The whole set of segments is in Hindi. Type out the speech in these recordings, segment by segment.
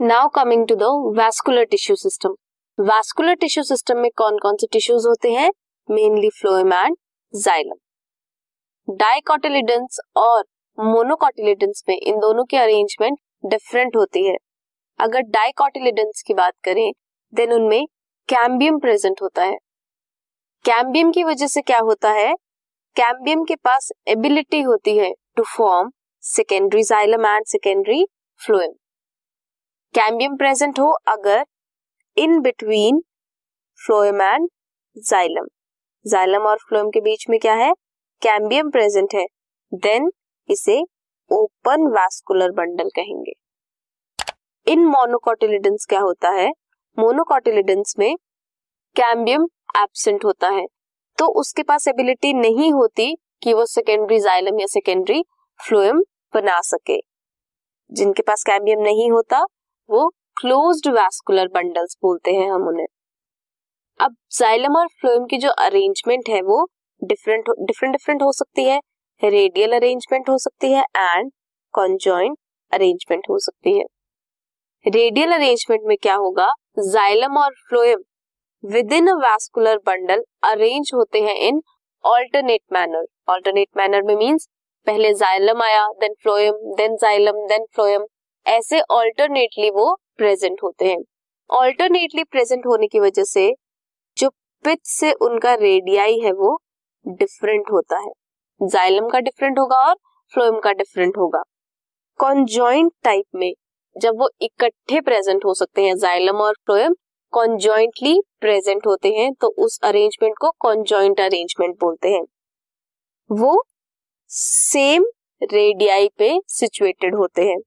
Now coming to the vascular tissue system vascular tissue system में कौन कौन से टिश्यूज होते हैं? Mainly phloem and xylem dicotyledons और मोनोकोटिलिडेंस में इन दोनों के अरेंजमेंट डिफरेंट होती है. अगर डाइकोटिलिडेंस की बात करें देन उनमें कैम्बियम प्रेजेंट होता है. कैम्बियम की वजह से क्या होता है? कैम्बियम के पास एबिलिटी होती है to form secondary xylem and secondary phloem cambium present हो अगर in between phloem and xylem. Xylem और फ्लोएम के बीच में क्या है? कैम्बियम प्रेजेंट है। देन इसे ओपन वैस्कुलर बंडल कहेंगे। इन मोनोकोटिलिडेंस क्या होता है? मोनोकोटिलिडेंस में कैम्बियम एब्सेंट होता है। तो उसके पास एबिलिटी नहीं होती कि वो सेकेंडरी जाइलम या सेकेंडरी फ्लोएम बना सके। जिनके पास कैम्बियम नहीं होता वो क्लोज्ड वैस्कुलर बंडल्स बोलते हैं हम उन्हें। अब जाइलम और फ्लोएम की जो अरेंजमेंट है वो डिफरेंट डिफरेंट डिफरेंट हो सकती है रेडियल अरेंजमेंट हो सकती है एंड कॉन्जॉइंट अरेंजमेंट हो सकती है। रेडियल अरेंजमेंट में क्या होगा? जाइलम और phloem within vascular bundle arrange होते हैं in alternate manner alternate manner में मीन्स पहले जाइलम आया then phloem then xylem then phloem ऐसे ऑल्टरनेटली वो प्रेजेंट होते हैं। ऑल्टरनेटली प्रेजेंट होने की वजह से जो पिच से उनका रेडियाई है वो डिफरेंट होता है। जाइलम का डिफरेंट होगा और फ्लोएम का डिफरेंट होगा। कॉन्जॉइंट टाइप में जब वो इकट्ठे प्रेजेंट हो सकते हैं जाइलम और फ्लोएम कॉन्जॉइंटली प्रेजेंट होते हैं तो उस अरेंजमेंट को कॉन्जॉइंट अरेंजमेंट बोलते हैं। वो सेम रेडियाई पे सिचुएटेड होते हैं।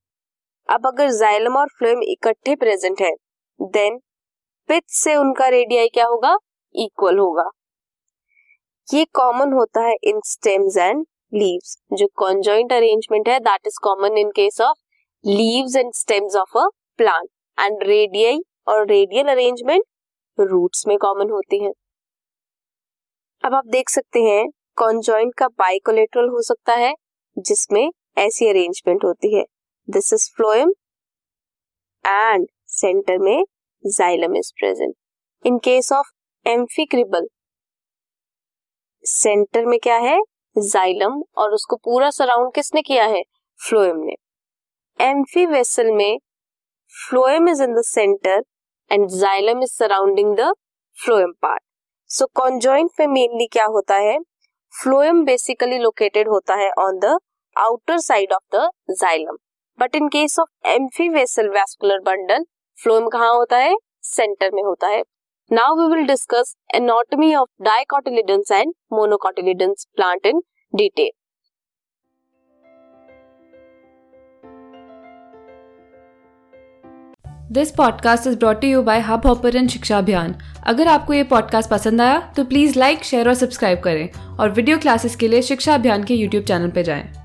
अब अगर जाइलम और फ्लोएम इकट्ठे प्रेजेंट है देन पिच से उनका रेडियाई क्या होगा? इक्वल होगा। ये कॉमन होता है इन स्टेम्स एंड लीव्स जो कॉन्जॉइंट अरेंजमेंट है that is common in case of leaves and stems of a plant and radii और रेडियल अरेंजमेंट रूट्स में कॉमन होती है। अब आप देख सकते हैं कॉन्जॉइंट का बाइकोलेटरल हो सकता है, जिसमें ऐसी अरेंजमेंट होती है। This is phloem and centre में xylem is present in case of amphicribral centre में क्या है? जाइलम और उसको पूरा सराउंड किसने किया है? फ्लोएम ने. एम्फी वेसल में phloem is in the centre and xylem is surrounding the phloem part so conjoint में मेनली क्या होता है? फ्लोएम बेसिकली लोकेटेड होता है on the outer side of the xylem but in case of amphivasal vascular bundle phloem कहाँ होता है? सेंटर में होता है। Now we will discuss anatomy of dicotyledons and monocotyledons plant in detail this podcast is brought you by Hub Hopper शिक्षा अभियान अगर आपको ये पॉडकास्ट पसंद आया तो प्लीज़ लाइक शेयर और सब्सक्राइब करें। और वीडियो क्लासेस के लिए शिक्षा अभियान के यूट्यूब चैनल पर जाएँ।